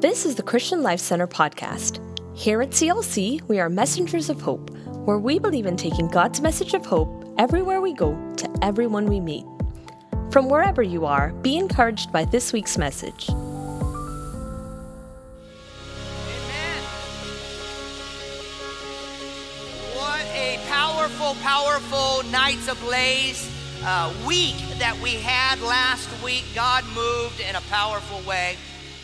This is the Christian Life Center podcast. Here at CLC, we are messengers of hope, where we believe in taking God's message of hope everywhere we go to everyone we meet. From wherever you are, be encouraged by this week's message. Amen. What a powerful, powerful Nights Ablaze uh, week that we had last week. God moved in a powerful way.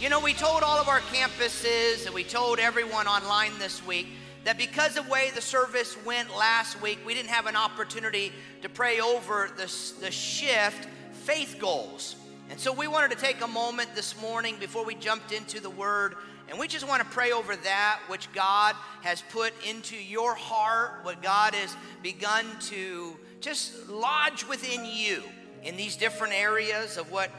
You know, we told all of our campuses and we told everyone online this week that because of the way the service went last week, we didn't have an opportunity to pray over the, the shift faith goals. And so we wanted to take a moment this morning before we jumped into the word, and we just want to pray over that which God has put into your heart, what God has begun to just lodge within you in these different areas of what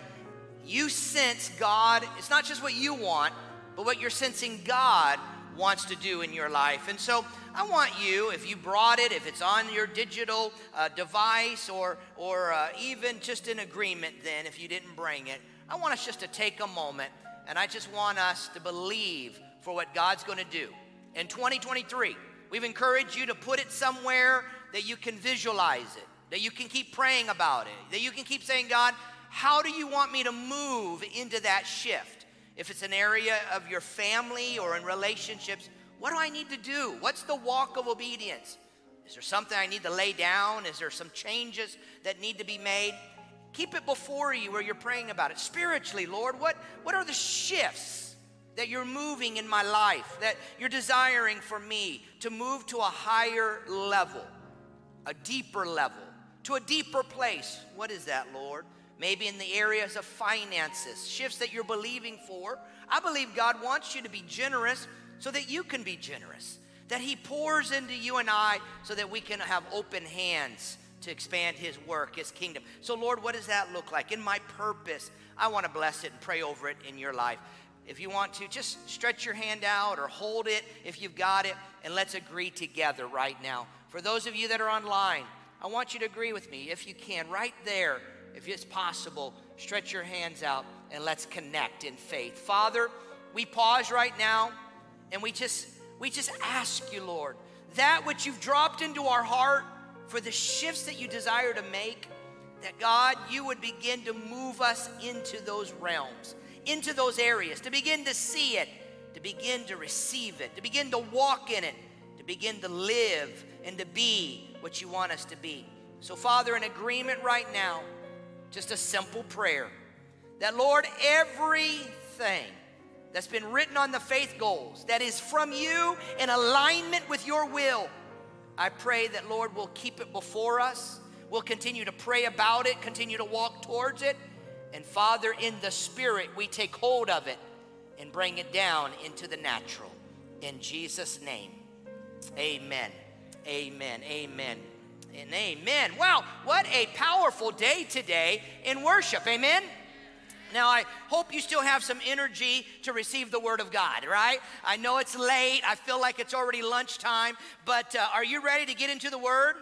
you sense God, it's not just what you want, but what you're sensing God wants to do in your life. And so I want you, if you brought it, if it's on your digital uh, device or, or uh, even just in agreement, then if you didn't bring it, I want us just to take a moment and I just want us to believe for what God's going to do. In 2023, we've encouraged you to put it somewhere that you can visualize it, that you can keep praying about it, that you can keep saying, God, how do you want me to move into that shift? If it's an area of your family or in relationships, what do I need to do? What's the walk of obedience? Is there something I need to lay down? Is there some changes that need to be made? Keep it before you where you're praying about it. Spiritually, Lord, what, what are the shifts that you're moving in my life, that you're desiring for me to move to a higher level, a deeper level, to a deeper place? What is that, Lord? Maybe in the areas of finances, shifts that you're believing for. I believe God wants you to be generous so that you can be generous, that He pours into you and I so that we can have open hands to expand His work, His kingdom. So, Lord, what does that look like? In my purpose, I want to bless it and pray over it in your life. If you want to, just stretch your hand out or hold it if you've got it, and let's agree together right now. For those of you that are online, I want you to agree with me, if you can, right there if it's possible, stretch your hands out and let's connect in faith. Father, we pause right now and we just we just ask you, Lord, that which you've dropped into our heart for the shifts that you desire to make, that God, you would begin to move us into those realms, into those areas, to begin to see it, to begin to receive it, to begin to walk in it, to begin to live and to be what you want us to be. So, Father, in agreement right now, just a simple prayer that, Lord, everything that's been written on the faith goals that is from you in alignment with your will, I pray that, Lord, we'll keep it before us. We'll continue to pray about it, continue to walk towards it. And Father, in the Spirit, we take hold of it and bring it down into the natural. In Jesus' name, amen. Amen. Amen and amen. Wow, what a powerful day today in worship. Amen. Now, I hope you still have some energy to receive the Word of God, right? I know it's late. I feel like it's already lunchtime, but uh, are you ready to get into the Word?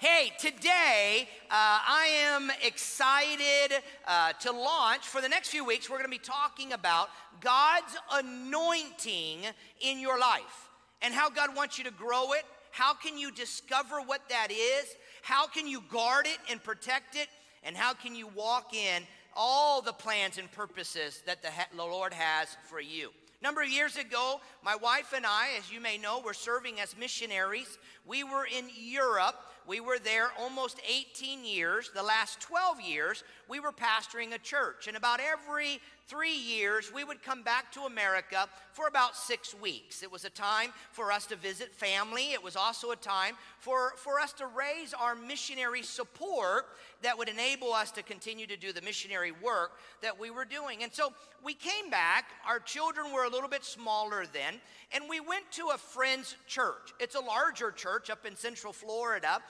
Hey, today uh, I am excited uh, to launch for the next few weeks. We're going to be talking about God's anointing in your life and how God wants you to grow it how can you discover what that is? How can you guard it and protect it? And how can you walk in all the plans and purposes that the, Lord has for you? Number of years ago, my wife and I, as you may know, were serving as missionaries. We were in Europe. We were there almost 18 years. The last 12 years, we were pastoring a church. And about every three years, we would come back to America for about six weeks. It was a time for us to visit family. It was also a time for, for us to raise our missionary support that would enable us to continue to do the missionary work that we were doing. And so we came back. Our children were a little bit smaller then, and we went to a friend's church. It's a larger church up in Central Florida,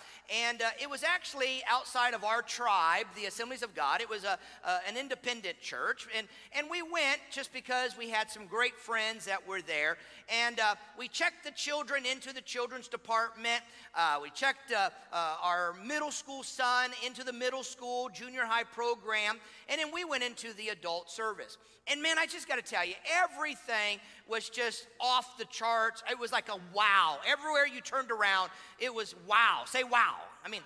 and uh, it was actually outside of our tribe, the Assemblies of God. It was a, uh, an independent church, and, and we went just because we had some great friends that were there. And uh, we checked the children into the children's department. Uh, we checked uh, uh, our middle school son into the middle school, junior high program, and then we went into the adult service. And man, I just got to tell you, everything was just off the charts. It was like a wow. Everywhere you turned around, it was wow. Say wow. I mean,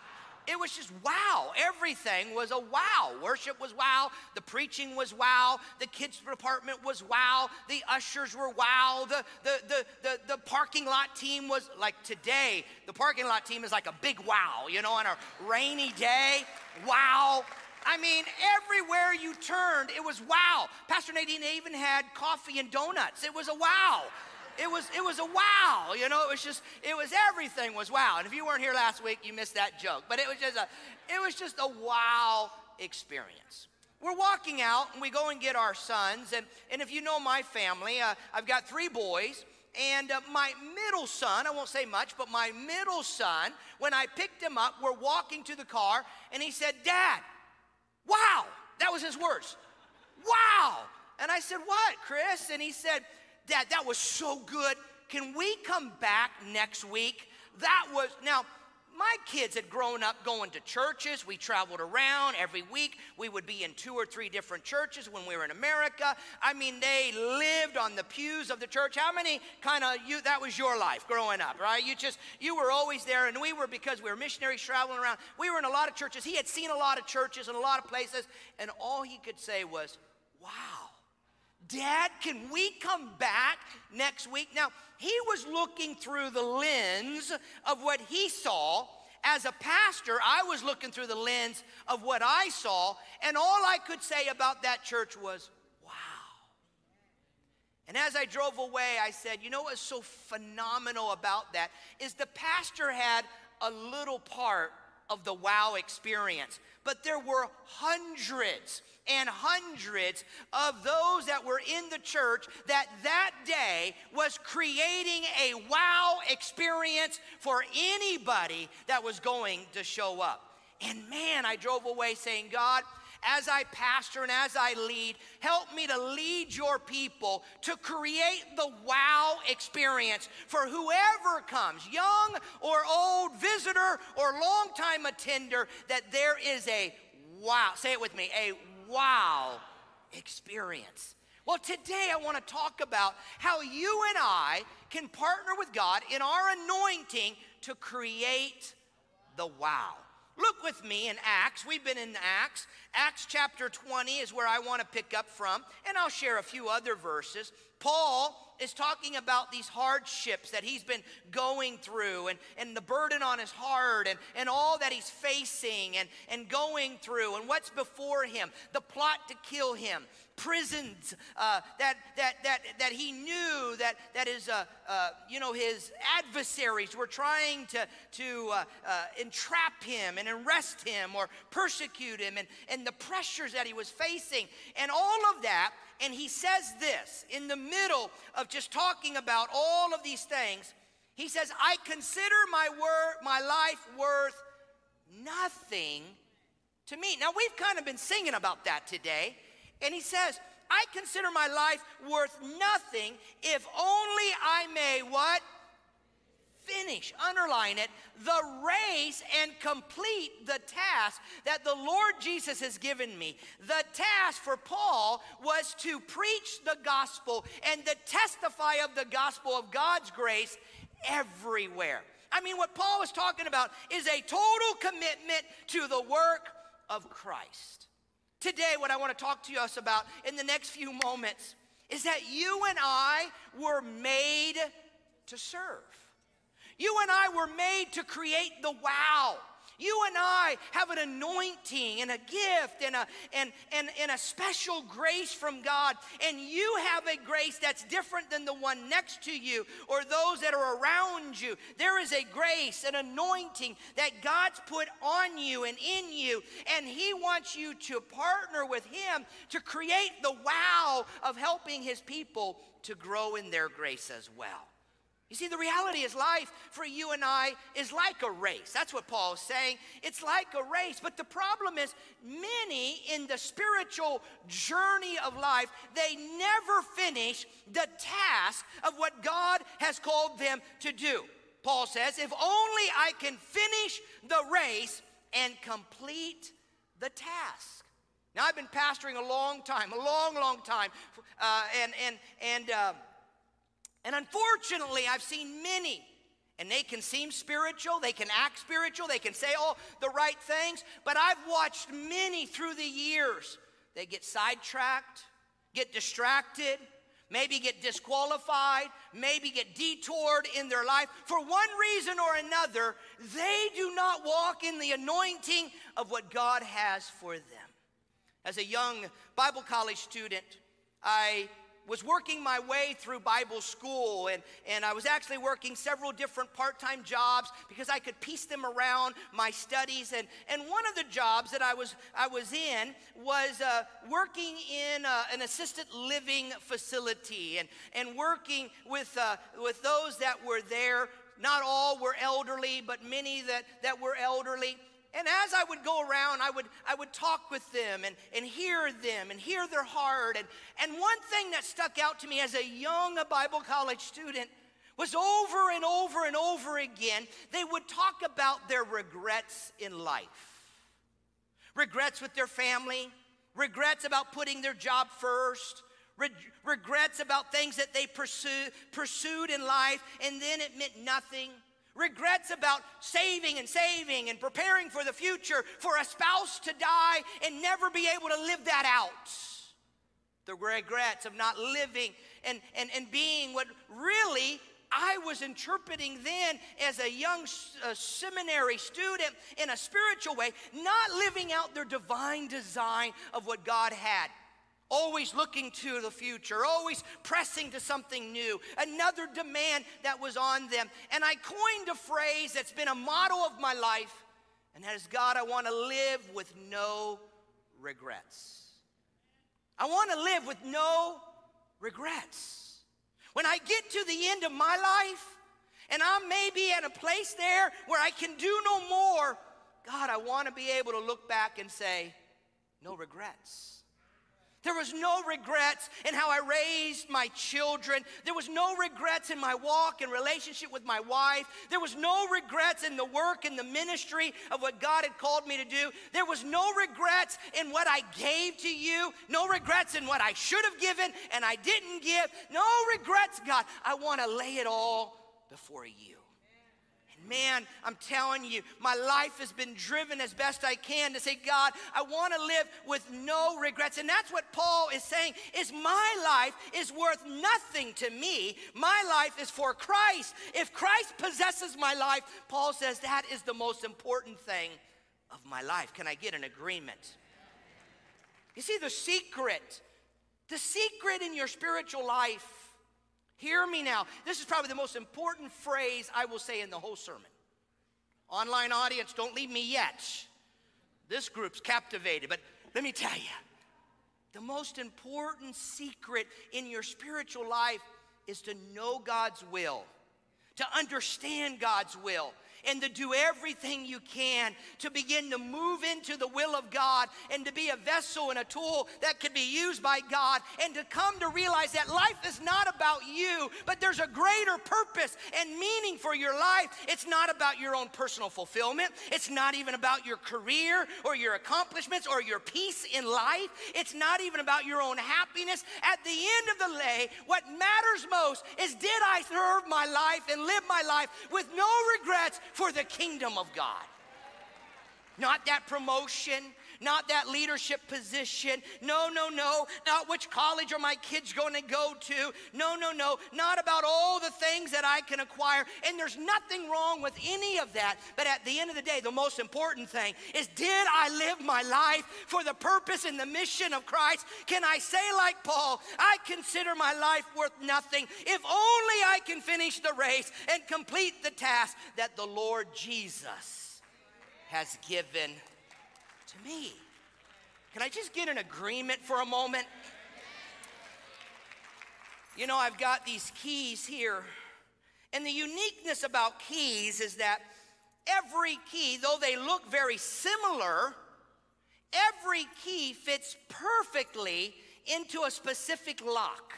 it was just wow. Everything was a wow. Worship was wow. The preaching was wow. The kids department was wow. The ushers were wow. The, the, the, the, the parking lot team was like today, the parking lot team is like a big wow, you know, on a rainy day. Wow. I mean, everywhere you turned, it was wow. Pastor Nadine even had coffee and donuts. It was a wow. It was, it was a wow, you know, it was just, it was everything was wow. And if you weren't here last week, you missed that joke. But it was just a, it was just a wow experience. We're walking out and we go and get our sons. And, and if you know my family, uh, I've got three boys. And uh, my middle son, I won't say much, but my middle son, when I picked him up, we're walking to the car and he said, Dad, Wow. That was his words. Wow. And I said, What, Chris? And he said, Dad, that was so good. Can we come back next week? That was, now, my kids had grown up going to churches. We traveled around every week. We would be in two or three different churches when we were in America. I mean, they lived on the pews of the church. How many kind of you that was your life growing up, right? You just you were always there and we were because we were missionaries traveling around. We were in a lot of churches. He had seen a lot of churches and a lot of places and all he could say was, "Wow." Dad, can we come back next week? Now, he was looking through the lens of what he saw. As a pastor, I was looking through the lens of what I saw, and all I could say about that church was, wow. And as I drove away, I said, you know what's so phenomenal about that is the pastor had a little part of the wow experience, but there were hundreds and hundreds of those that were in the church that that day was creating a wow experience for anybody that was going to show up. And man, I drove away saying, God, as I pastor and as I lead, help me to lead your people to create the wow experience for whoever comes, young or old, visitor or longtime attender, that there is a wow, say it with me, a wow experience. Well, today I want to talk about how you and I can partner with God in our anointing to create the wow. Look with me in Acts. We've been in Acts. Acts chapter 20 is where I want to pick up from, and I'll share a few other verses. Paul is talking about these hardships that he's been going through and, and the burden on his heart and, and all that he's facing and, and going through and what's before him, the plot to kill him, prisons uh, that, that, that, that he knew that, that his, uh, uh, you know, his adversaries were trying to, to uh, uh, entrap him and arrest him or persecute him and, and the pressures that he was facing. And all of that and he says this in the middle of just talking about all of these things. He says, I consider my word, my life worth nothing to me. Now, we've kind of been singing about that today. And he says, I consider my life worth nothing if only I may what? Finish, underline it, the race and complete the task that the Lord Jesus has given me. The task for Paul was to preach the gospel and to testify of the gospel of God's grace everywhere. I mean, what Paul was talking about is a total commitment to the work of Christ. Today, what I want to talk to us about in the next few moments is that you and I were made to serve. You and I were made to create the wow. You and I have an anointing and a gift and a, and, and, and a special grace from God. And you have a grace that's different than the one next to you or those that are around you. There is a grace, an anointing that God's put on you and in you. And He wants you to partner with Him to create the wow of helping His people to grow in their grace as well. You see, the reality is life for you and I is like a race. That's what Paul is saying. It's like a race. But the problem is, many in the spiritual journey of life, they never finish the task of what God has called them to do. Paul says, if only I can finish the race and complete the task. Now, I've been pastoring a long time, a long, long time. Uh, and, and, and, uh, and unfortunately, I've seen many, and they can seem spiritual, they can act spiritual, they can say all the right things, but I've watched many through the years. They get sidetracked, get distracted, maybe get disqualified, maybe get detoured in their life. For one reason or another, they do not walk in the anointing of what God has for them. As a young Bible college student, I was working my way through Bible school, and, and I was actually working several different part time jobs because I could piece them around my studies. And, and one of the jobs that I was, I was in was uh, working in uh, an assisted living facility and, and working with, uh, with those that were there. Not all were elderly, but many that, that were elderly. And as I would go around, I would, I would talk with them and, and hear them and hear their heart. And, and one thing that stuck out to me as a young Bible college student was over and over and over again, they would talk about their regrets in life regrets with their family, regrets about putting their job first. regrets about things that they pursue, pursued in life and then it meant nothing Regrets about saving and saving and preparing for the future for a spouse to die and never be able to live that out. The regrets of not living and, and, and being what really I was interpreting then as a young uh, seminary student in a spiritual way, not living out their divine design of what God had always looking to the future, always pressing to something new, another demand that was on them. And I coined a phrase that's been a motto of my life, and that is God, I want to live with no regrets. I want to live with no regrets. When I get to the end of my life, and I'm maybe at a place there where I can do no more, God, I want to be able to look back and say, no regrets. There was no regrets in how I raised my children. There was no regrets in my walk and relationship with my wife. There was no regrets in the work and the ministry of what God had called me to do. There was no regrets in what I gave to you. No regrets in what I should have given and I didn't give. No regrets, God. I want to lay it all before you man, I'm telling you, my life has been driven as best I can to say, God, I want to live with no regrets. And that's what Paul is saying is my life is worth nothing to me. My life is for Christ. If Christ possesses my life, Paul says that is the most important thing of my life. Can I get an agreement? You see, the secret, the secret in your spiritual life Hear me now. This is probably the most important phrase I will say in the whole sermon. Online audience, don't leave me yet. This group's captivated, but let me tell you the most important secret in your spiritual life is to know God's will, to understand God's will, and to do everything you can to begin to move into the will of God and to be a vessel and a tool that could be used by God and to come to realize that life is not about you, but there's a greater purpose and meaning for your life. It's not about your own personal fulfillment, it's not even about your career or your accomplishments or your peace in life, it's not even about your own happiness. At the end of the day, what matters most is did I serve my life and live my life with no regrets for the kingdom of God. Not that promotion, not that leadership position. No, no, no. Not which college are my kids going to go to. No, no, no. Not about all the things that I can acquire. And there's nothing wrong with any of that. But at the end of the day, the most important thing is did I live my life for the purpose and the mission of Christ? Can I say, like Paul, I consider my life worth nothing if only I can finish the race and complete the task that the Lord Jesus has given to me. Can I just get an agreement for a moment? You know, I've got these keys here, And the uniqueness about keys is that every key, though they look very similar, every key fits perfectly into a specific lock.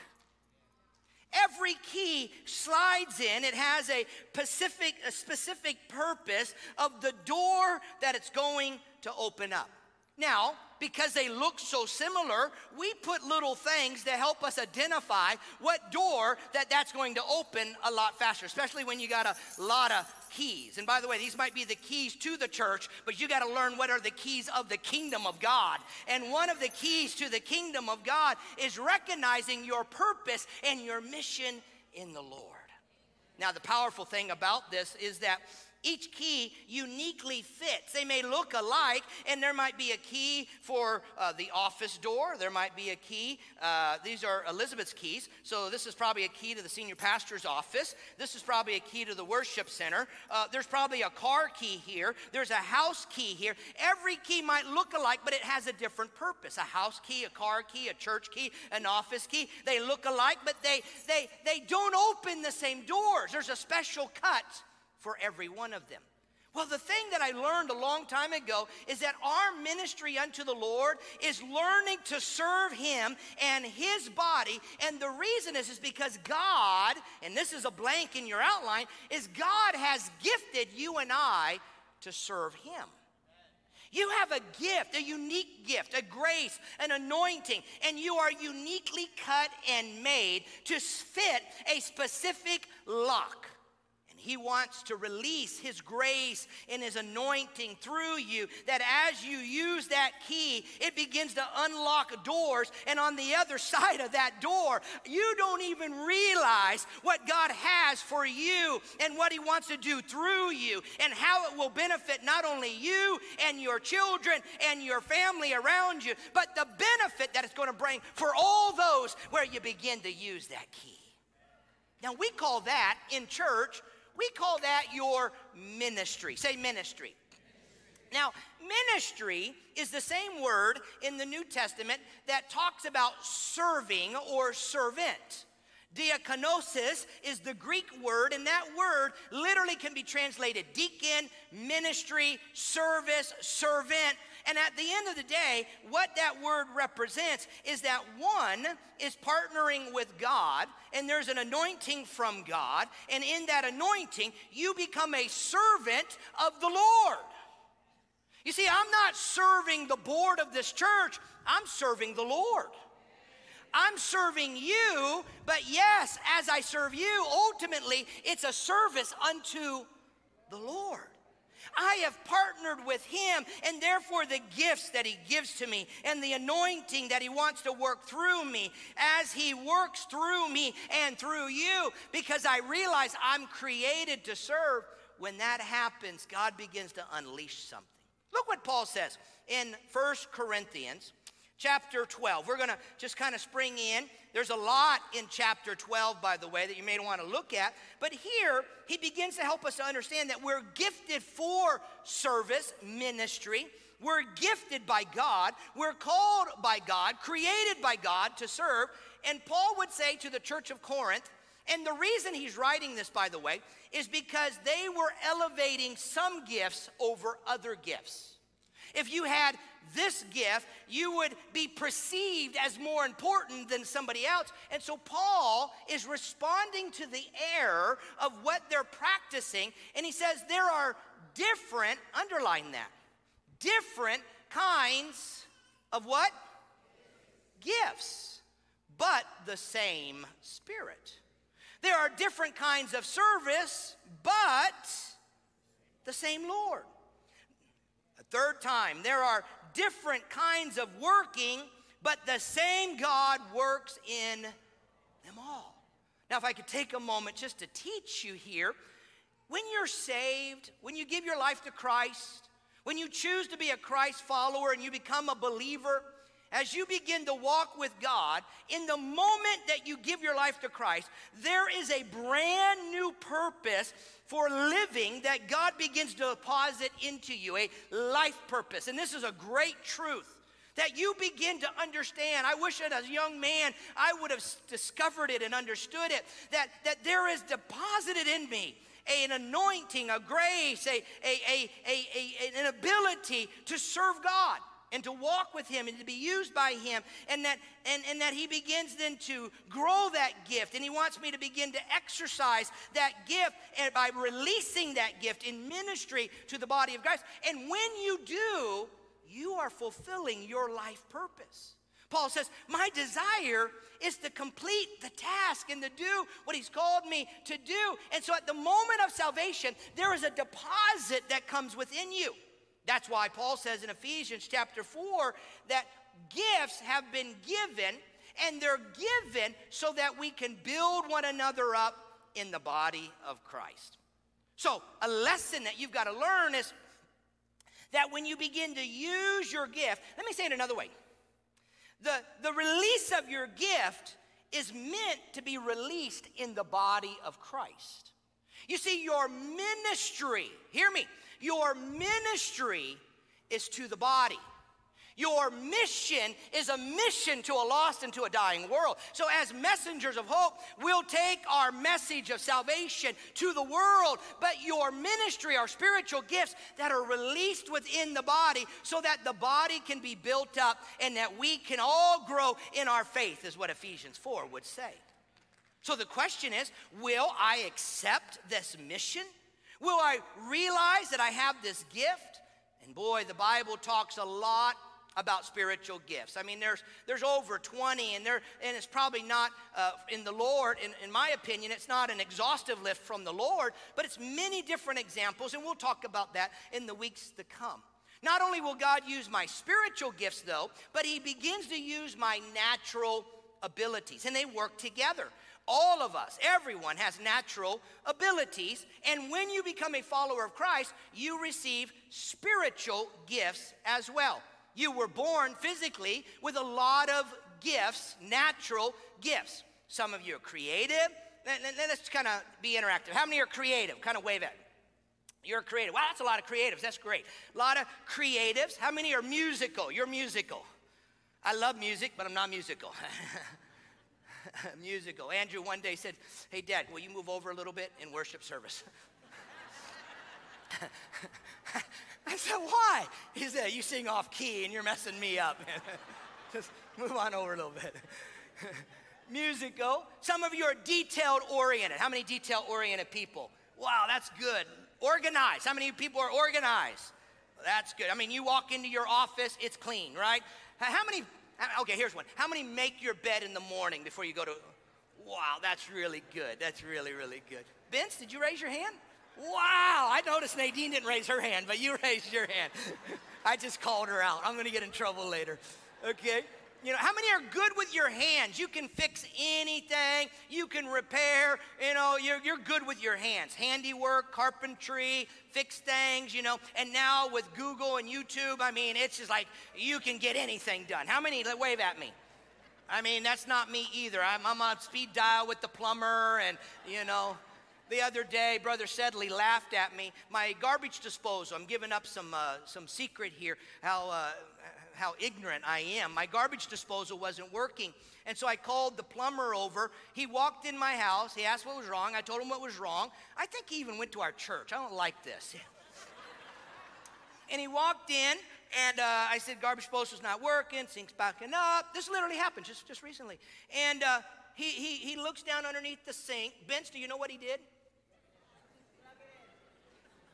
Every key slides in. It has a specific, a specific purpose of the door that it's going to open up. Now, because they look so similar, we put little things to help us identify what door that that's going to open a lot faster, especially when you got a lot of keys. And by the way, these might be the keys to the church, but you got to learn what are the keys of the kingdom of God. And one of the keys to the kingdom of God is recognizing your purpose and your mission in the Lord. Now, the powerful thing about this is that each key uniquely fits. They may look alike, and there might be a key for uh, the office door. There might be a key. Uh, these are Elizabeth's keys. So this is probably a key to the senior pastor's office. This is probably a key to the worship center. Uh, there's probably a car key here. There's a house key here. Every key might look alike, but it has a different purpose. A house key, a car key, a church key, an office key. They look alike, but they they they don't open the same doors. There's a special cut for every one of them. Well, the thing that I learned a long time ago is that our ministry unto the Lord is learning to serve Him and His body. And the reason is, is because God, and this is a blank in your outline, is God has gifted you and I to serve Him. You have a gift, a unique gift, a grace, an anointing, and you are uniquely cut and made to fit a specific lock. He wants to release His grace and His anointing through you. That as you use that key, it begins to unlock doors. And on the other side of that door, you don't even realize what God has for you and what He wants to do through you and how it will benefit not only you and your children and your family around you, but the benefit that it's going to bring for all those where you begin to use that key. Now, we call that in church we call that your ministry. Say ministry. Now, ministry is the same word in the New Testament that talks about serving or servant. Diakonosis is the Greek word, and that word literally can be translated deacon, ministry, service, servant. And at the end of the day, what that word represents is that one is partnering with God, and there's an anointing from God, and in that anointing, you become a servant of the Lord. You see, I'm not serving the board of this church, I'm serving the Lord. I'm serving you, but yes, as I serve you, ultimately it's a service unto the Lord. I have partnered with him, and therefore the gifts that he gives to me and the anointing that he wants to work through me as he works through me and through you, because I realize I'm created to serve. When that happens, God begins to unleash something. Look what Paul says in First Corinthians chapter 12. We're going to just kind of spring in. There's a lot in chapter 12, by the way, that you may want to look at. But here, he begins to help us to understand that we're gifted for service, ministry. We're gifted by God. We're called by God, created by God to serve. And Paul would say to the church of Corinth, and the reason he's writing this, by the way, is because they were elevating some gifts over other gifts. If you had this gift, you would be perceived as more important than somebody else. And so Paul is responding to the error of what they're practicing. And he says there are different, underline that, different kinds of what? Gifts, but the same Spirit. There are different kinds of service, but the same Lord. Third time, there are different kinds of working, but the same God works in them all. Now, if I could take a moment just to teach you here, when you're saved, when you give your life to Christ, when you choose to be a Christ follower and you become a believer, as you begin to walk with God, in the moment that you give your life to Christ, there is a brand new purpose for living that God begins to deposit into you, a life purpose. And this is a great truth That you begin to understand. I wish as a young man I would have discovered it and understood it. That, that there is deposited in me an anointing, a grace, a, a, a, a, an ability to serve God and to walk with him and to be used by him and that and, and that he begins then to grow that gift and he wants me to begin to exercise that gift and by releasing that gift in ministry to the body of christ. And when you do you are fulfilling your life purpose. Paul says my desire is to complete the task and to do what he's called me to do. And so at the moment of salvation there is a deposit that comes within you that's why Paul says in Ephesians chapter 4 that gifts have been given, and they're given so that we can build one another up in the body of Christ. So, a lesson that you've got to learn is that when you begin to use your gift, let me say it another way. The, the release of your gift is meant to be released in the body of Christ. You see, your ministry, hear me, your ministry is to the body. Your mission is a mission to a lost and to a dying world. So, as messengers of hope, we'll take our message of salvation to the world, but your ministry, our spiritual gifts that are released within the body so that the body can be built up and that we can all grow in our faith, is what Ephesians 4 would say. So, the question is will I accept this mission? Will I realize that I have this gift? And boy, the Bible talks a lot about spiritual gifts. I mean, there's there's over 20, and there and it's probably not uh, in the Lord. In, in my opinion, it's not an exhaustive list from the Lord, but it's many different examples, and we'll talk about that in the weeks to come. Not only will God use my spiritual gifts, though, but He begins to use my natural abilities, and they work together. All of us, everyone has natural abilities. And when you become a follower of Christ, you receive spiritual gifts as well. You were born physically with a lot of gifts, natural gifts. Some of you are creative. Let's kind of be interactive. How many are creative? Kind of wave at. You're creative. Wow, that's a lot of creatives. That's great. A lot of creatives. How many are musical? You're musical. I love music, but I'm not musical. musical. Andrew one day said, Hey, Dad, will you move over a little bit in worship service? I said, Why? He said, You sing off key and you're messing me up. Just move on over a little bit. musical. Some of you are detailed oriented. How many detail oriented people? Wow, that's good. Organized. How many people are organized? That's good. I mean, you walk into your office, it's clean, right? How many Okay, here's one. How many make your bed in the morning before you go to? Wow, that's really good. That's really, really good. Vince, did you raise your hand? Wow, I noticed Nadine didn't raise her hand, but you raised your hand. I just called her out. I'm going to get in trouble later. Okay? You know, how many are good with your hands? You can fix anything, you can repair, you know, you're, you're good with your hands. Handiwork, carpentry, fix things, you know. And now with Google and YouTube, I mean, it's just like you can get anything done. How many wave at me? I mean, that's not me either. I'm, I'm on speed dial with the plumber, and, you know, the other day, Brother Sedley laughed at me. My garbage disposal, I'm giving up some, uh, some secret here, how uh, how ignorant I am. My garbage disposal wasn't working. And so I called the plumber over. He walked in my house. He asked what was wrong. I told him what was wrong. I think he even went to our church. I don't like this. and he walked in, and uh, I said, garbage disposal's not working, sink's backing up. This literally happened just, just recently. And uh, he, he, he looks down underneath the sink. Vince, do you know what he did?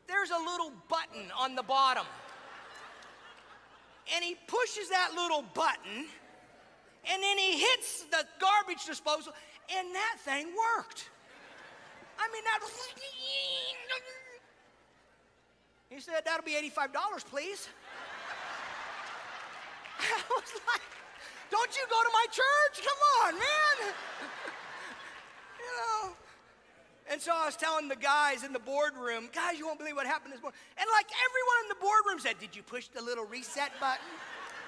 There's a little button on the bottom and he pushes that little button, and then he hits the garbage disposal, and that thing worked. I mean, that. He said, That'll be $85, please. I was like, Don't you go to my church? Come on, man. And so I was telling the guys in the boardroom, guys, you won't believe what happened this morning. And like everyone in the boardroom said, Did you push the little reset button?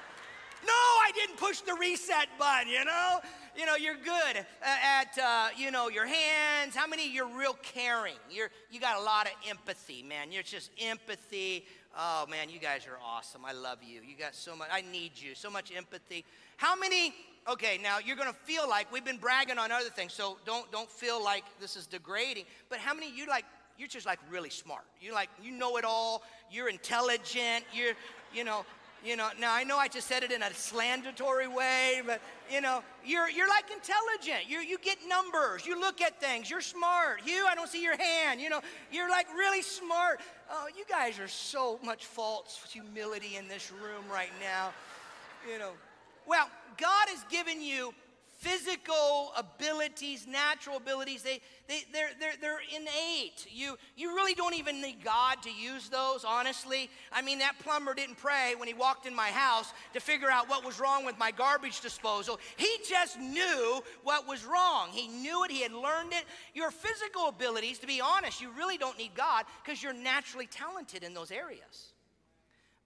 no, I didn't push the reset button, you know? you know, you're good at, uh, you know, your hands. How many you're real caring? You're, you got a lot of empathy, man. You're just empathy. Oh, man, you guys are awesome. I love you. You got so much. I need you. So much empathy. How many okay, now you're going to feel like we've been bragging on other things, so don't don't feel like this is degrading. But how many you like you're just like really smart. You like you know it all. You're intelligent. You're you know you know. Now I know I just said it in a slandatory way, but you know you're you're like intelligent. You you get numbers. You look at things. You're smart. Hugh, I don't see your hand. You know you're like really smart. Oh, you guys are so much false humility in this room right now. You know. Well, God has given you physical abilities, natural abilities, they, they, they're, they're, they're innate. You, you really don't even need God to use those, honestly. I mean, that plumber didn't pray when he walked in my house to figure out what was wrong with my garbage disposal. He just knew what was wrong. He knew it, he had learned it. Your physical abilities, to be honest, you really don't need God because you're naturally talented in those areas.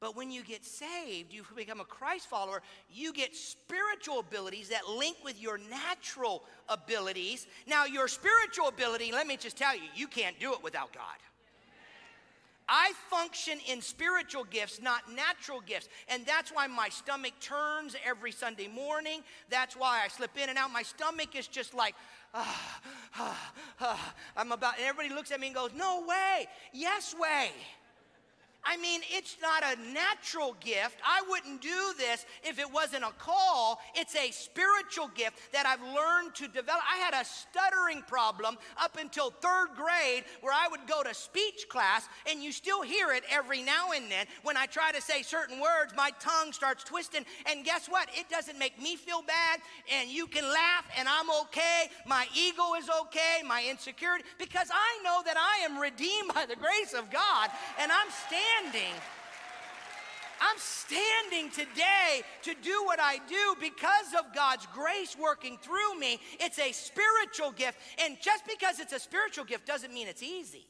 But when you get saved, you become a Christ follower, you get spiritual abilities that link with your natural abilities. Now, your spiritual ability, let me just tell you, you can't do it without God. I function in spiritual gifts, not natural gifts. And that's why my stomach turns every Sunday morning. That's why I slip in and out. My stomach is just like, ah, ah, ah. I'm about, and everybody looks at me and goes, No way. Yes, way. I mean, it's not a natural gift. I wouldn't do this if it wasn't a call. It's a spiritual gift that I've learned to develop. I had a stuttering problem up until third grade where I would go to speech class, and you still hear it every now and then. When I try to say certain words, my tongue starts twisting. And guess what? It doesn't make me feel bad, and you can laugh, and I'm okay. My ego is okay, my insecurity, because I know that I am redeemed by the grace of God, and I'm standing standing. I'm standing today to do what I do because of God's grace working through me. It's a spiritual gift. And just because it's a spiritual gift doesn't mean it's easy.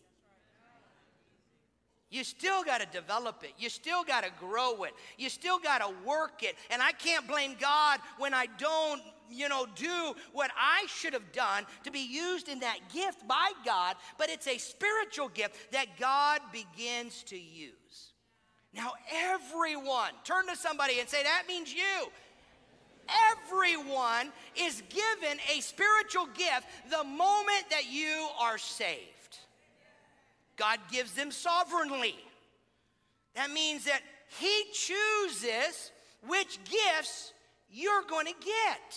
You still got to develop it. You still got to grow it. You still got to work it. And I can't blame God when I don't, you know, do what I should have done to be used in that gift by God, but it's a spiritual gift that God begins to use. Now, everyone, turn to somebody and say, that means you. Everyone is given a spiritual gift the moment that you are saved. God gives them sovereignly. That means that He chooses which gifts you're going to get.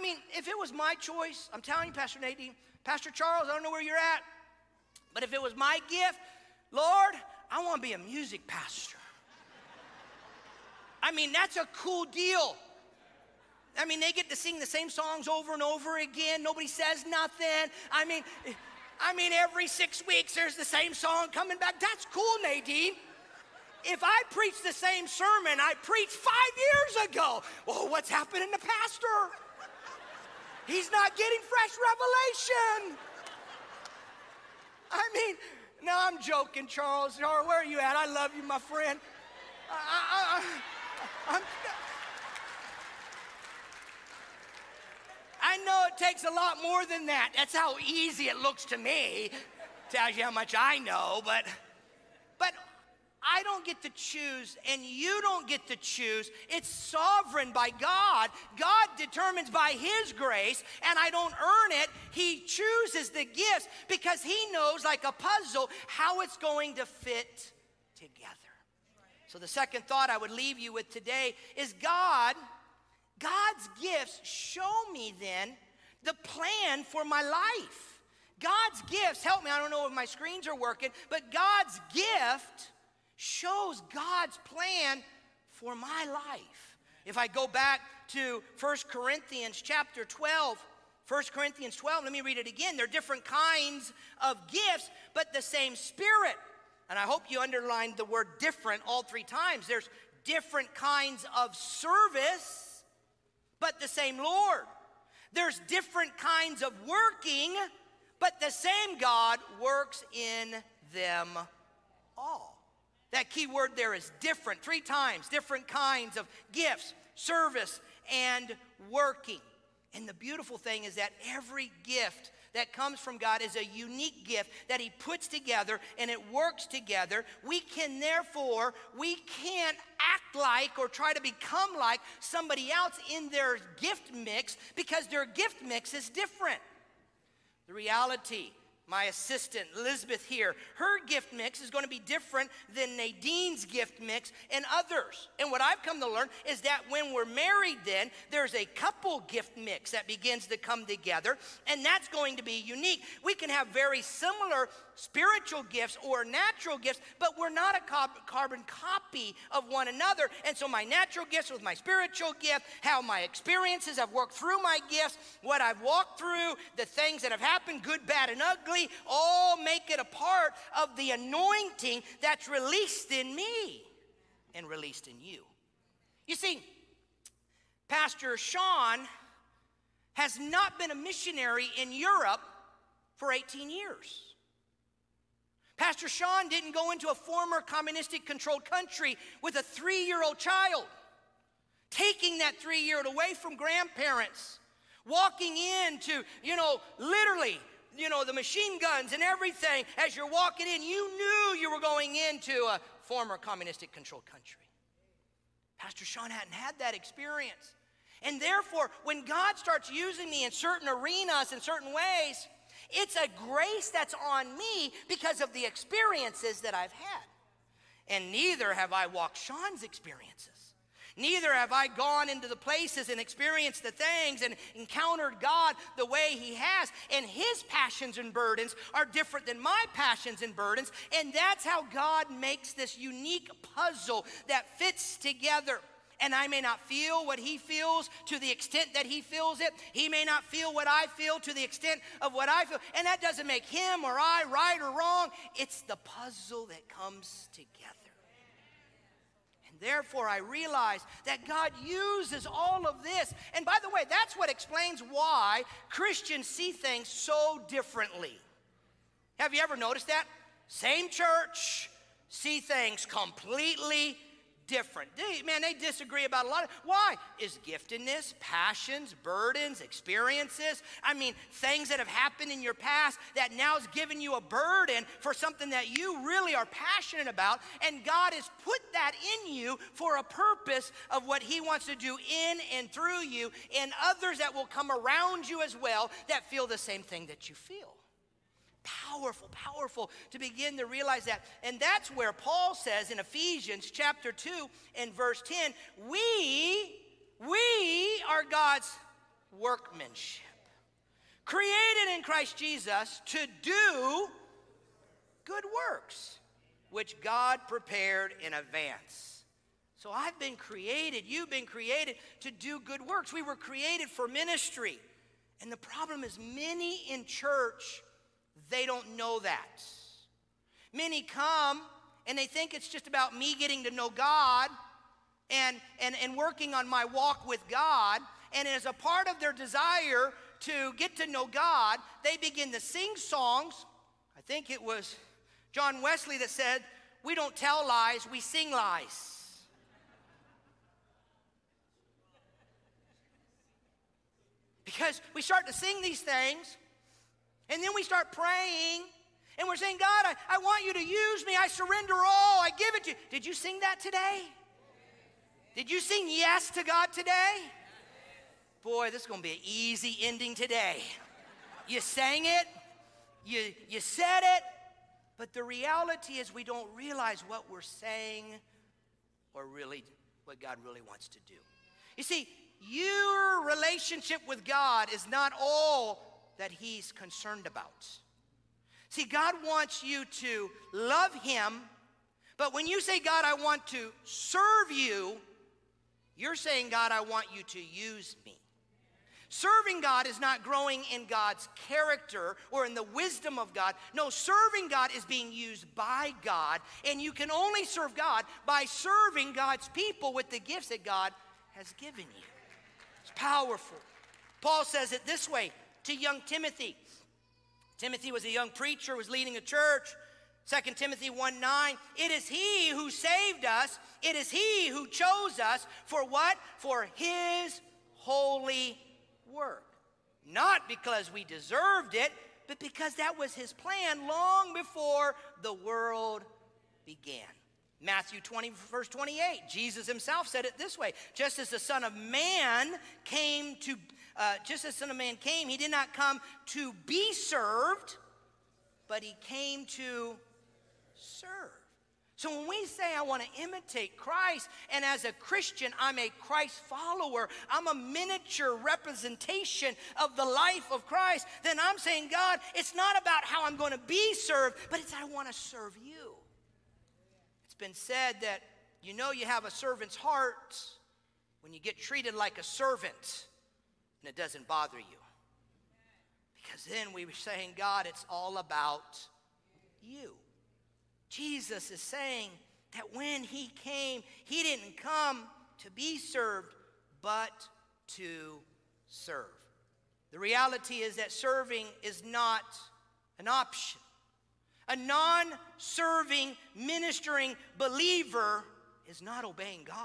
I mean, if it was my choice, I'm telling you, Pastor Nadine, Pastor Charles, I don't know where you're at, but if it was my gift, Lord, I want to be a music pastor. I mean, that's a cool deal. I mean, they get to sing the same songs over and over again. Nobody says nothing. I mean, I mean, every six weeks there's the same song coming back. That's cool, Nadine. If I preach the same sermon I preached five years ago, well, what's happening to Pastor? He's not getting fresh revelation. I mean, no, I'm joking, Charles. Charles, where are you at? I love you, my friend. I, I, I, I know it takes a lot more than that. That's how easy it looks to me. Tells you how much I know, but but I don't get to choose and you don't get to choose. It's sovereign by God. God determines by His grace, and I don't earn it. He chooses the gifts because He knows, like a puzzle, how it's going to fit together. So, the second thought I would leave you with today is God, God's gifts show me then the plan for my life. God's gifts, help me, I don't know if my screens are working, but God's gift shows God's plan for my life. If I go back to 1 Corinthians chapter 12, 1 Corinthians 12, let me read it again. There are different kinds of gifts, but the same Spirit. And I hope you underlined the word different all three times. There's different kinds of service, but the same Lord. There's different kinds of working, but the same God works in them all. That key word there is different, three times, different kinds of gifts, service, and working. And the beautiful thing is that every gift that comes from God is a unique gift that He puts together and it works together. We can therefore, we can't act like or try to become like somebody else in their gift mix because their gift mix is different. The reality my assistant, Elizabeth, here, her gift mix is going to be different than Nadine's gift mix and others. And what I've come to learn is that when we're married, then there's a couple gift mix that begins to come together, and that's going to be unique. We can have very similar spiritual gifts or natural gifts, but we're not a carbon copy of one another. And so, my natural gifts with my spiritual gift, how my experiences have worked through my gifts, what I've walked through, the things that have happened, good, bad, and ugly, all make it a part of the anointing that's released in me and released in you. You see, Pastor Sean has not been a missionary in Europe for 18 years. Pastor Sean didn't go into a former communistic controlled country with a three year old child, taking that three year old away from grandparents, walking into, you know, literally, you know, the machine guns and everything. As you're walking in, you knew you were going into a former communistic controlled country. Pastor Sean hadn't had that experience. And therefore, when God starts using me in certain arenas, in certain ways, it's a grace that's on me because of the experiences that I've had. And neither have I walked Sean's experiences. Neither have I gone into the places and experienced the things and encountered God the way He has. And His passions and burdens are different than my passions and burdens. And that's how God makes this unique puzzle that fits together and I may not feel what he feels to the extent that he feels it. He may not feel what I feel to the extent of what I feel. And that doesn't make him or I right or wrong. It's the puzzle that comes together. And therefore, I realize that God uses all of this. And by the way, that's what explains why Christians see things so differently. Have you ever noticed that? Same church, see things completely different. They, man, they disagree about a lot of why? Is giftedness, passions, burdens, experiences, I mean, things that have happened in your past that now is giving you a burden for something that you really are passionate about, and God has put that in you for a purpose of what He wants to do in and through you, and others that will come around you as well that feel the same thing that you feel powerful, powerful to begin to realize that. And that's where Paul says in Ephesians chapter 2 and verse 10, we, we are God's workmanship, created in Christ Jesus to do good works, which God prepared in advance. So I've been created, you've been created to do good works. We were created for ministry. And the problem is, many in church they don't know that. Many come and they think it's just about me getting to know God and, and, and working on my walk with God. And as a part of their desire to get to know God, they begin to sing songs. I think it was John Wesley that said, We don't tell lies, we sing lies. Because we start to sing these things, and then we start praying and we're saying, God, I, I want you to use me. I surrender all. I give it to you. Did you sing that today? Did you sing yes to God today? Boy, this is going to be an easy ending today. You sang it, you, you said it, but the reality is we don't realize what we're saying or really what God really wants to do. You see, your relationship with God is not all that He's concerned about. See, God wants you to love Him, but when you say, God, I want to serve you, you're saying, God, I want you to use me. Serving God is not growing in God's character or in the wisdom of God. No, serving God is being used by God, and you can only serve God by serving God's people with the gifts that God has given you. It's powerful. Paul says it this way to young Timothy. Timothy was a young preacher, was leading a church. 2 Timothy 1 9, it is he who saved us, it is he who chose us for what? For his holy work. Not because we deserved it, but because that was his plan long before the world began. Matthew 20, verse 28, Jesus himself said it this way just as the Son of Man came to, uh, just as Son of Man came, he did not come to be served, but he came to serve. So when we say, I want to imitate Christ, and as a Christian, I'm a Christ follower, I'm a miniature representation of the life of Christ, then I'm saying, God, it's not about how I'm going to be served, but it's I want to serve you. It's been said that you know you have a servant's heart when you get treated like a servant and it doesn't bother you. Because then we were saying, God, it's all about you. Jesus is saying that when he came, he didn't come to be served, but to serve. The reality is that serving is not an option. A non serving, ministering believer is not obeying God.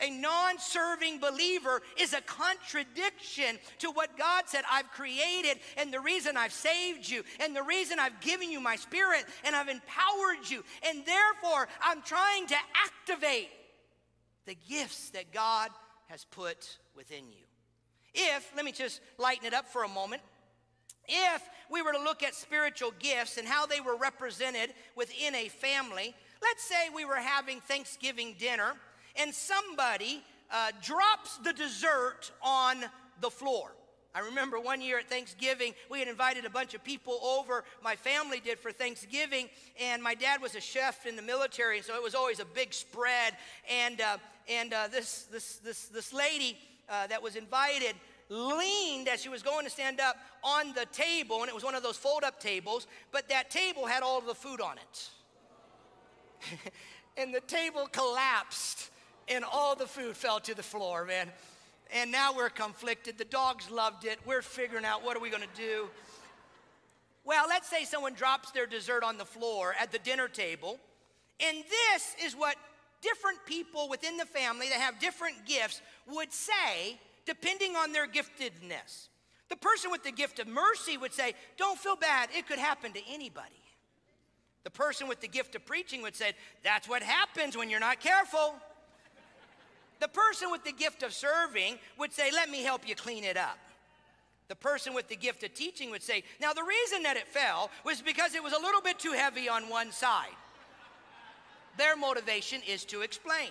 A non serving believer is a contradiction to what God said I've created, and the reason I've saved you, and the reason I've given you my spirit, and I've empowered you, and therefore I'm trying to activate the gifts that God has put within you. If, let me just lighten it up for a moment. If we were to look at spiritual gifts and how they were represented within a family, let's say we were having Thanksgiving dinner and somebody uh, drops the dessert on the floor. I remember one year at Thanksgiving, we had invited a bunch of people over. My family did for Thanksgiving, and my dad was a chef in the military, so it was always a big spread. And, uh, and uh, this, this, this, this lady uh, that was invited leaned as she was going to stand up on the table, and it was one of those fold up tables, but that table had all of the food on it. and the table collapsed and all the food fell to the floor, man. And now we're conflicted. The dogs loved it. We're figuring out what are we going to do. Well, let's say someone drops their dessert on the floor at the dinner table, and this is what different people within the family that have different gifts would say, depending on their giftedness. The person with the gift of mercy would say, Don't feel bad, it could happen to anybody. The person with the gift of preaching would say, That's what happens when you're not careful. The person with the gift of serving would say, Let me help you clean it up. The person with the gift of teaching would say, Now, the reason that it fell was because it was a little bit too heavy on one side. Their motivation is to explain.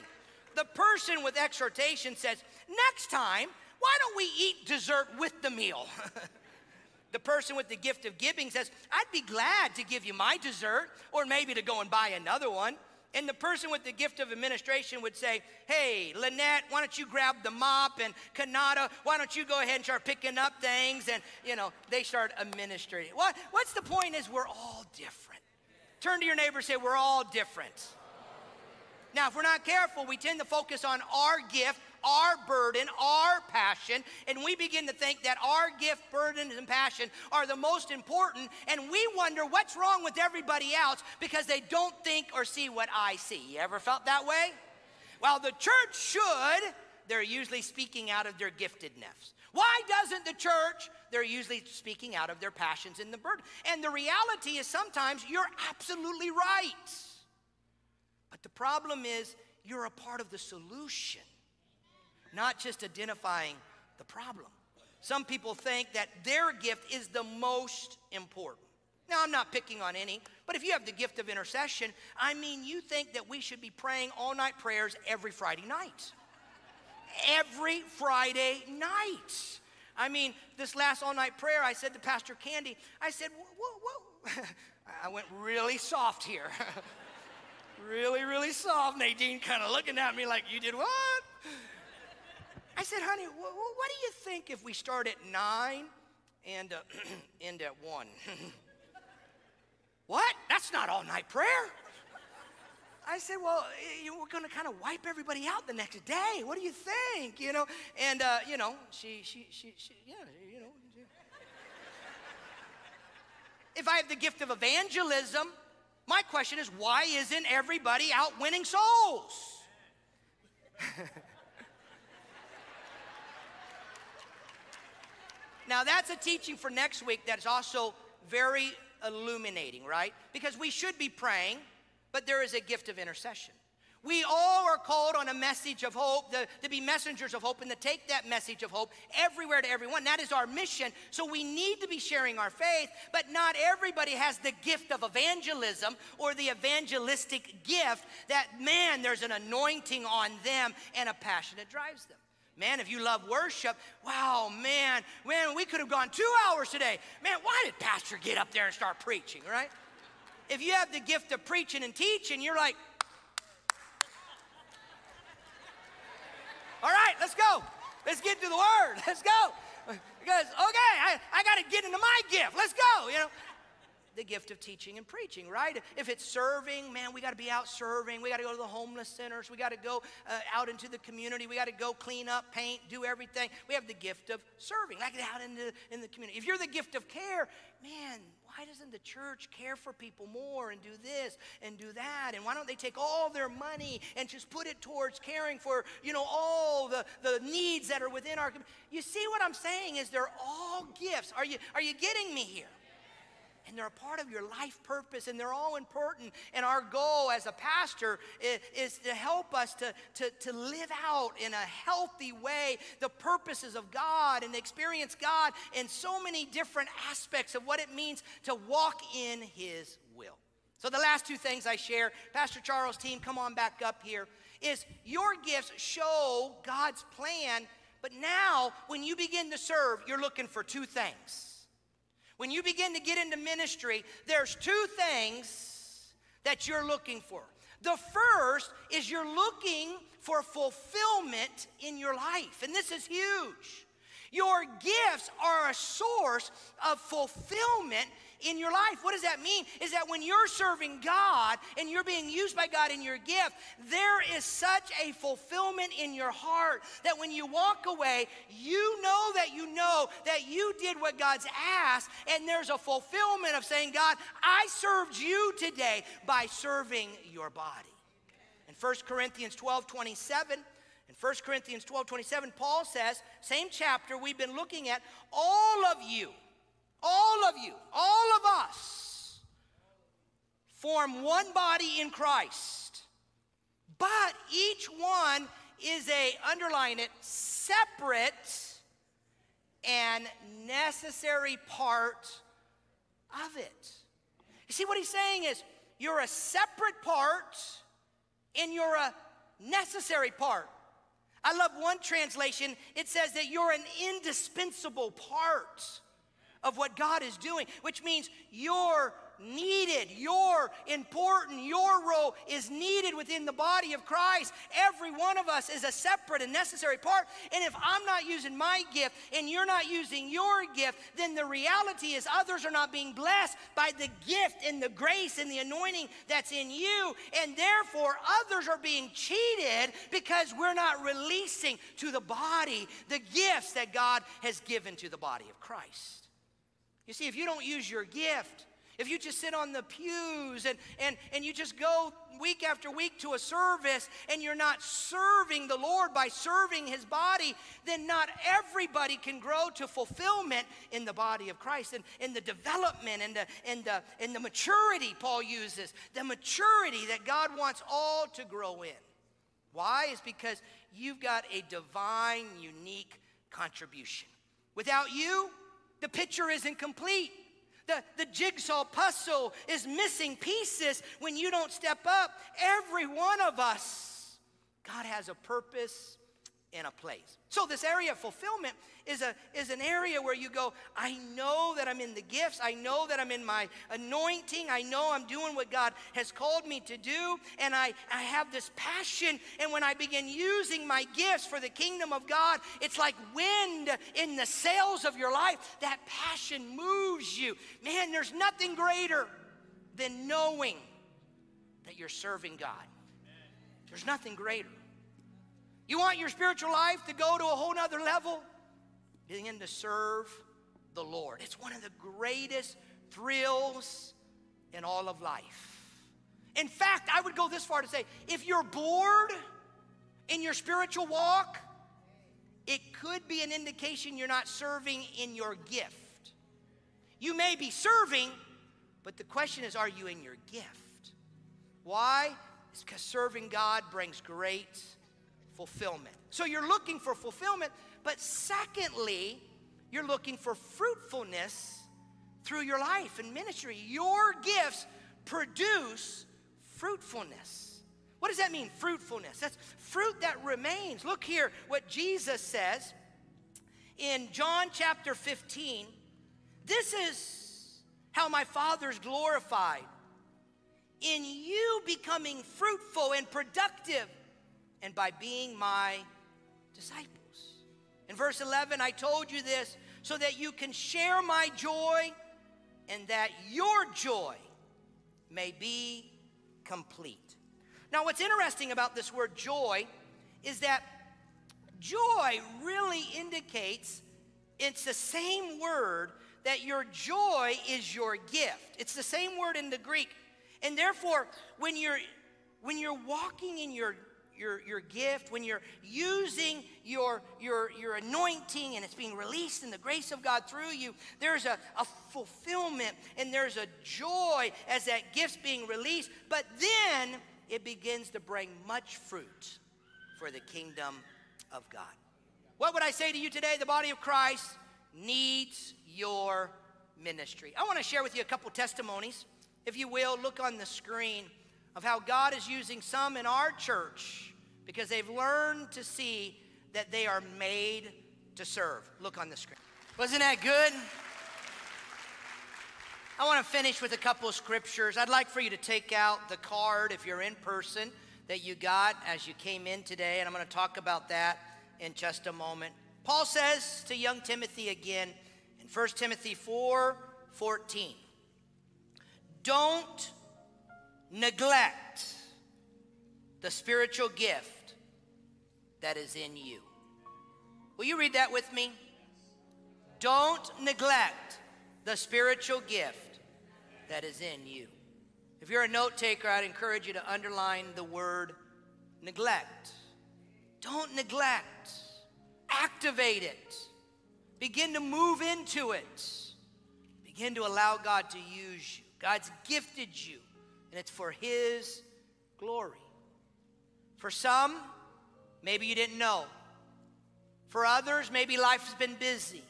The person with exhortation says, Next time, why don't we eat dessert with the meal? the person with the gift of giving says, I'd be glad to give you my dessert, or maybe to go and buy another one. And the person with the gift of administration would say, Hey, Lynette, why don't you grab the mop? And Kanata, why don't you go ahead and start picking up things? And, you know, they start administrating. What, what's the point is we're all different. Turn to your neighbor and say, We're all different. Now, if we're not careful, we tend to focus on our gift our burden, our passion, and we begin to think that our gift, burden, and passion are the most important, and we wonder what's wrong with everybody else because they don't think or see what I see. You ever felt that way? Well, the church should, they're usually speaking out of their giftedness. Why doesn't the church? They're usually speaking out of their passions and the burden. And the reality is sometimes you're absolutely right. But the problem is you're a part of the solution not just identifying the problem. Some people think that their gift is the most important. Now, I'm not picking on any, but if you have the gift of intercession, I mean, you think that we should be praying all night prayers every Friday night. Every Friday night. I mean, this last all night prayer, I said to Pastor Candy, I said, whoa, whoa. I went really soft here. really, really soft. Nadine kind of looking at me like, you did what? I said, honey, wh- wh- what do you think if we start at nine and uh, end at one? what? That's not all night prayer. I said, well, eh, we're going to kind of wipe everybody out the next day. What do you think? You know, and uh, you know, she, she, she, she, yeah, you know. She. if I have the gift of evangelism, my question is, why isn't everybody out winning souls? Now, that's a teaching for next week that's also very illuminating, right? Because we should be praying, but there is a gift of intercession. We all are called on a message of hope, to, to, be messengers of hope, and to take that message of hope everywhere to everyone. That is our mission. So we need to be sharing our faith, but not everybody has the gift of evangelism or the evangelistic gift that, man, there's an anointing on them and a passion that drives them. Man, if you love worship, wow, man, man, we could have gone two hours today. Man, why did Pastor get up there and start preaching, right? If you have the gift of preaching and teaching, you're like, All right, let's go. Let's get to the word. Let's go. Because, okay, I, I got to get into my gift. Let's go, you know. The gift of teaching and preaching, right? If it's serving, man, we got to be out serving. We got to go to the homeless centers. We got to go uh, out into the community. We got to go clean up, paint, do everything. We have the gift of serving, like out into in the community. If you're the gift of care, man, why doesn't the church care for people more and do this and do that? And why don't they take all their money and just put it towards caring for, you know, all the, the needs that are within our community? You see what I'm saying is they're all gifts. Are you, are you getting me here? And they're a part of your life purpose and they're all important. And our goal as a pastor is, is, to help us to, to, to live out in a healthy way the purposes of God and experience God in so many different aspects of what it means to walk in His will. So, the last two things I share, Pastor Charles' team, come on back up here, is your gifts show God's plan. But now, when you begin to serve, you're looking for two things when you begin to get into ministry, there's two things that you're looking for. The first is you're looking for fulfillment in your life, and this is huge. Your gifts are a source of fulfillment in your life. What does that mean? Is that when you're serving God and you're being used by God in your gift, there is such a fulfillment in your heart that when you walk away, you know that you know that you did what God's asked, and there's a fulfillment of saying, God, I served you today by serving your body. In 1 Corinthians 12 27, in 1 Corinthians 12 27, Paul says, same chapter we've been looking at, all of you, all of you, all of us form one body in Christ. But each one is a, underline it, separate and necessary part of it. You see, what he's saying is you're a separate part and you're a necessary part. I love one translation. It says that you're an indispensable part of what God is doing, which means you're needed, you're important, your role is needed within the body of Christ. Every one of us is a separate and necessary part. And if I'm not using my gift and you're not using your gift, then the reality is others are not being blessed by the gift and the grace and the anointing that's in you. And therefore, others are being cheated because we're not releasing to the body the gifts that God has given to the body of Christ. You see, if you don't use your gift, if you just sit on the pews and, and, and you just go week after week to a service and you're not serving the Lord by serving his body, then not everybody can grow to fulfillment in the body of Christ and in the development and the, and, the, and the maturity Paul uses, the maturity that God wants all to grow in. Why? Is because you've got a divine, unique contribution. Without you, the picture isn't complete. The, the jigsaw puzzle is missing pieces when you don't step up. Every one of us, God has a purpose in a place. So this area of fulfillment is a is an area where you go, I know that I'm in the gifts, I know that I'm in my anointing, I know I'm doing what God has called me to do, and I, I have this passion. And when I begin using my gifts for the kingdom of God, it's like wind in the sails of your life. That passion moves you. Man, there's nothing greater than knowing that you're serving God. There's nothing greater. You want your spiritual life to go to a whole nother level? Begin to serve the Lord. It's one of the greatest thrills in all of life. In fact, I would go this far to say if you're bored in your spiritual walk, it could be an indication you're not serving in your gift. You may be serving, but the question is, are you in your gift? Why? It's because serving God brings great fulfillment. So you're looking for fulfillment, but secondly, you're looking for fruitfulness through your life and ministry. Your gifts produce fruitfulness. What does that mean, fruitfulness? That's fruit that remains. Look here what Jesus says in John chapter 15. This is how my Father's glorified in you becoming fruitful and productive, and by being my disciples. In verse 11, I told you this so that you can share my joy and that your joy may be complete. Now, what's interesting about this word joy is that joy really indicates it's the same word that your joy is your gift. It's the same word in the Greek. And therefore, when you're when you're walking in your your, your gift, when you're using your, your, your anointing and it's being released in the grace of God through you, there's a, a fulfillment and there's a joy as that gift's being released. But then it begins to bring much fruit for the kingdom of God. What would I say to you today? The body of Christ needs your ministry. I want to share with you a couple testimonies. If you will, look on the screen of how God is using some in our church because they've learned to see that they are made to serve. Look on the screen. Wasn't that good? I want to finish with a couple of scriptures. I'd like for you to take out the card if you're in person that you got as you came in today, and I'm going to talk about that in just a moment. Paul says to young Timothy again in 1 Timothy 4 14, don't neglect the spiritual gift that is in you. Will you read that with me? Don't neglect the spiritual gift that is in you. If you're a note taker, I'd encourage you to underline the word neglect. Don't neglect, activate it, begin to move into it, begin to allow God to use you. God's gifted you, and it's for His glory. For some, maybe you didn't know. For others, maybe life has been busy.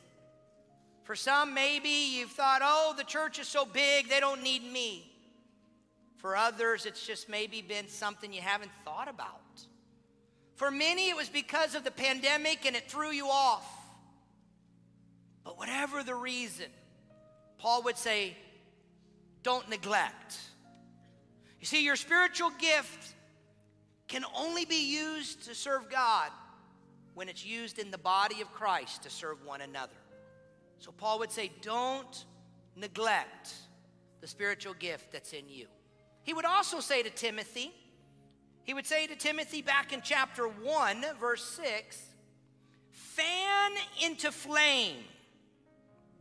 For some, maybe you've thought, oh, the church is so big, they don't need me. For others, it's just maybe been something you haven't thought about. For many, it was because of the pandemic and it threw you off. But whatever the reason, Paul would say, don't neglect. You see, your spiritual gift can only be used to serve God when it's used in the body of Christ to serve one another. So Paul would say, don't neglect the spiritual gift that's in you. He would also say to Timothy, he would say to Timothy back in chapter 1, verse 6, fan into flame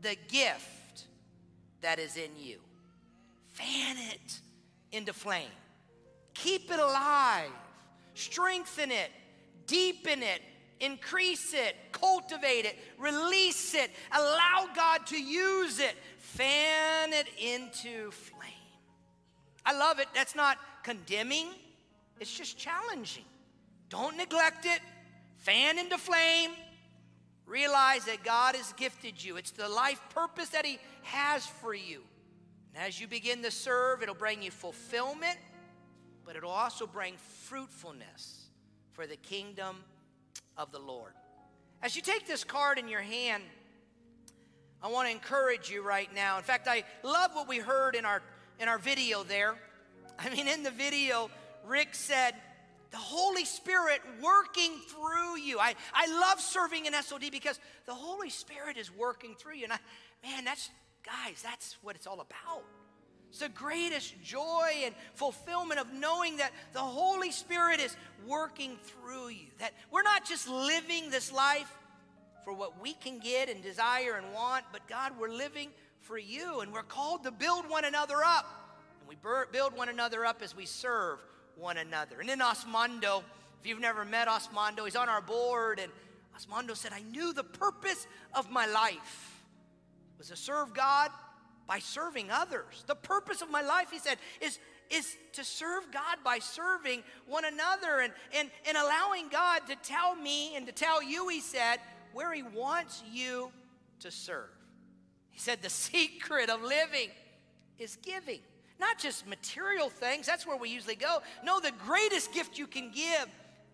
the gift that is in you. Fan it into flame. Keep it alive. Strengthen it. Deepen it. Increase it. Cultivate it. Release it. Allow God to use it. Fan it into flame. I love it. That's not condemning, it's just challenging. Don't neglect it. Fan into flame. Realize that God has gifted you. It's the life purpose that He has for you. And as you begin to serve, it'll bring you fulfillment, but it'll also bring fruitfulness for the kingdom of the Lord. As you take this card in your hand, I want to encourage you right now. In fact, I love what we heard in our in our video there. I mean, in the video, Rick said, the Holy Spirit working through you. I, I love serving in SOD because the Holy Spirit is working through you. And I, man, that's Guys, that's what it's all about. It's the greatest joy and fulfillment of knowing that the Holy Spirit is working through you. That we're not just living this life for what we can get and desire and want, but God, we're living for you and we're called to build one another up. And we build one another up as we serve one another. And in Osmondo, if you've never met Osmondo, he's on our board and Osmondo said, I knew the purpose of my life was to serve God by serving others. The purpose of my life, he said, is, is to serve God by serving one another and, and, and allowing God to tell me and to tell you, he said, where he wants you to serve. He said, the secret of living is giving. Not just material things, that's where we usually go. No, the greatest gift you can give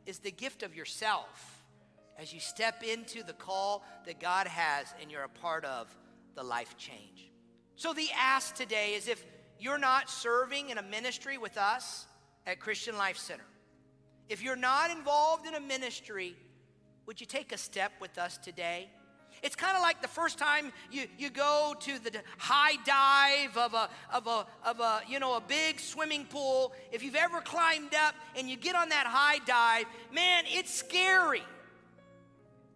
is the gift of yourself as you step into the call that God has and you're a part of the life change. So, the ask today is if you're not serving in a ministry with us at Christian Life Center, if you're not involved in a ministry, would you take a step with us today? It's kind of like the first time you, you go to the high dive of a, of, a, of a, you know, a big swimming pool. If you've ever climbed up and you get on that high dive, man, it's scary.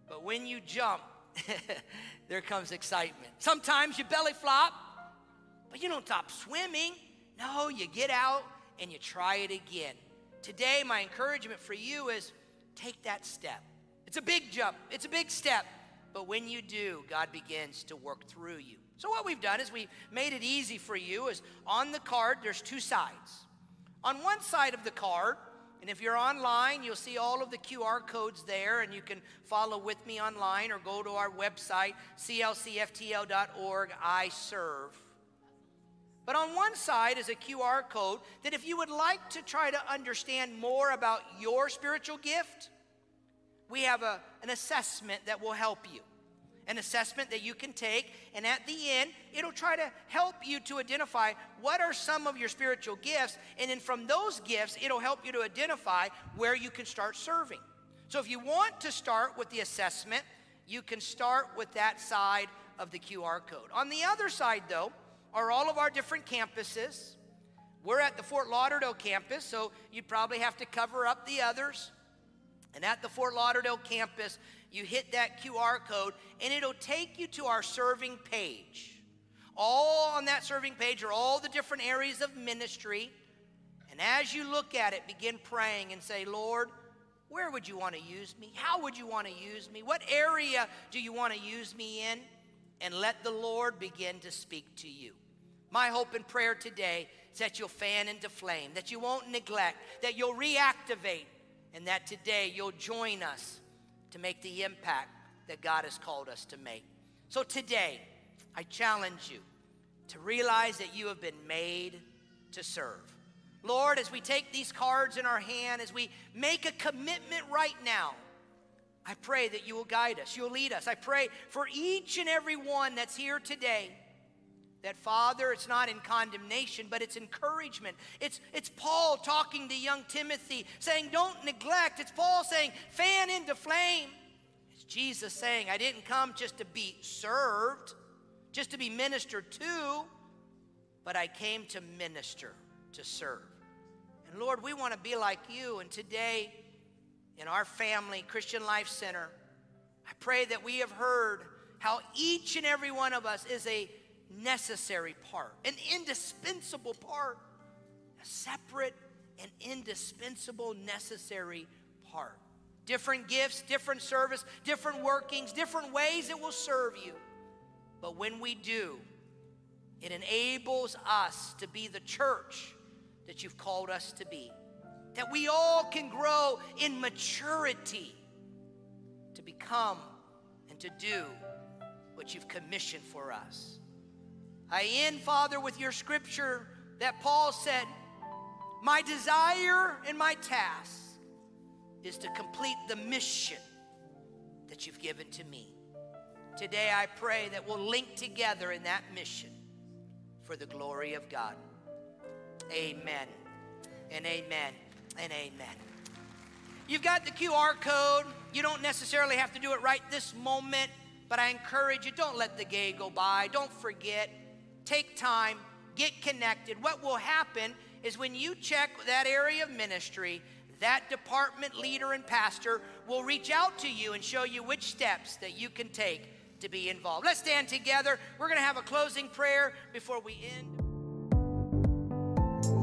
But when you jump, there comes excitement. Sometimes you belly flop, but you don't stop swimming. No, you get out and you try it again. Today, my encouragement for you is take that step. It's a big jump, it's a big step. But when you do, God begins to work through you. So, what we've done is we made it easy for you. Is on the card, there's two sides. On one side of the card, and if you're online, you'll see all of the QR codes there, and you can follow with me online or go to our website, clcftl.org, I serve. But on one side is a QR code that if you would like to try to understand more about your spiritual gift, we have a, an assessment that will help you. An assessment that you can take, and at the end, it'll try to help you to identify what are some of your spiritual gifts, and then from those gifts, it'll help you to identify where you can start serving. So if you want to start with the assessment, you can start with that side of the QR code. On the other side, though, are all of our different campuses. We're at the Fort Lauderdale campus, so you'd probably have to cover up the others. And at the Fort Lauderdale campus, you hit that QR code and it'll take you to our serving page. All on that serving page are all the different areas of ministry. And as you look at it, begin praying and say, Lord, where would you want to use me? How would you want to use me? What area do you want to use me in? And let the Lord begin to speak to you. My hope and prayer today is that you'll fan into flame, that you won't neglect, that you'll reactivate and that today you'll join us to make the impact that God has called us to make. So today, I challenge you to realize that you have been made to serve. Lord, as we take these cards in our hand, as we make a commitment right now, I pray that you will guide us, you'll lead us. I pray for each and every one that's here today that Father, it's not in condemnation, but it's encouragement. It's, it's Paul talking to young Timothy, saying, Don't neglect. It's Paul saying, Fan into flame. It's Jesus saying, I didn't come just to be served, just to be ministered to, but I came to minister, to serve. And Lord, we want to be like you. And today, in our family, Christian Life Center, I pray that we have heard how each and every one of us is a necessary part, an indispensable part, a separate and indispensable, necessary part. Different gifts, different service, different workings, different ways it will serve you. But when we do, it enables us to be the church that you've called us to be. That we all can grow in maturity to become and to do what you've commissioned for us. I end, Father, with your scripture that Paul said, My desire and my task is to complete the mission that you've given to me. Today, I pray that we'll link together in that mission for the glory of God. Amen and amen and amen. You've got the QR code. You don't necessarily have to do it right this moment, but I encourage you don't let the day go by. Don't forget take time, get connected. What will happen is when you check that area of ministry, that department leader and pastor will reach out to you and show you which steps that you can take to be involved. Let's stand together. We're going to have a closing prayer before we end.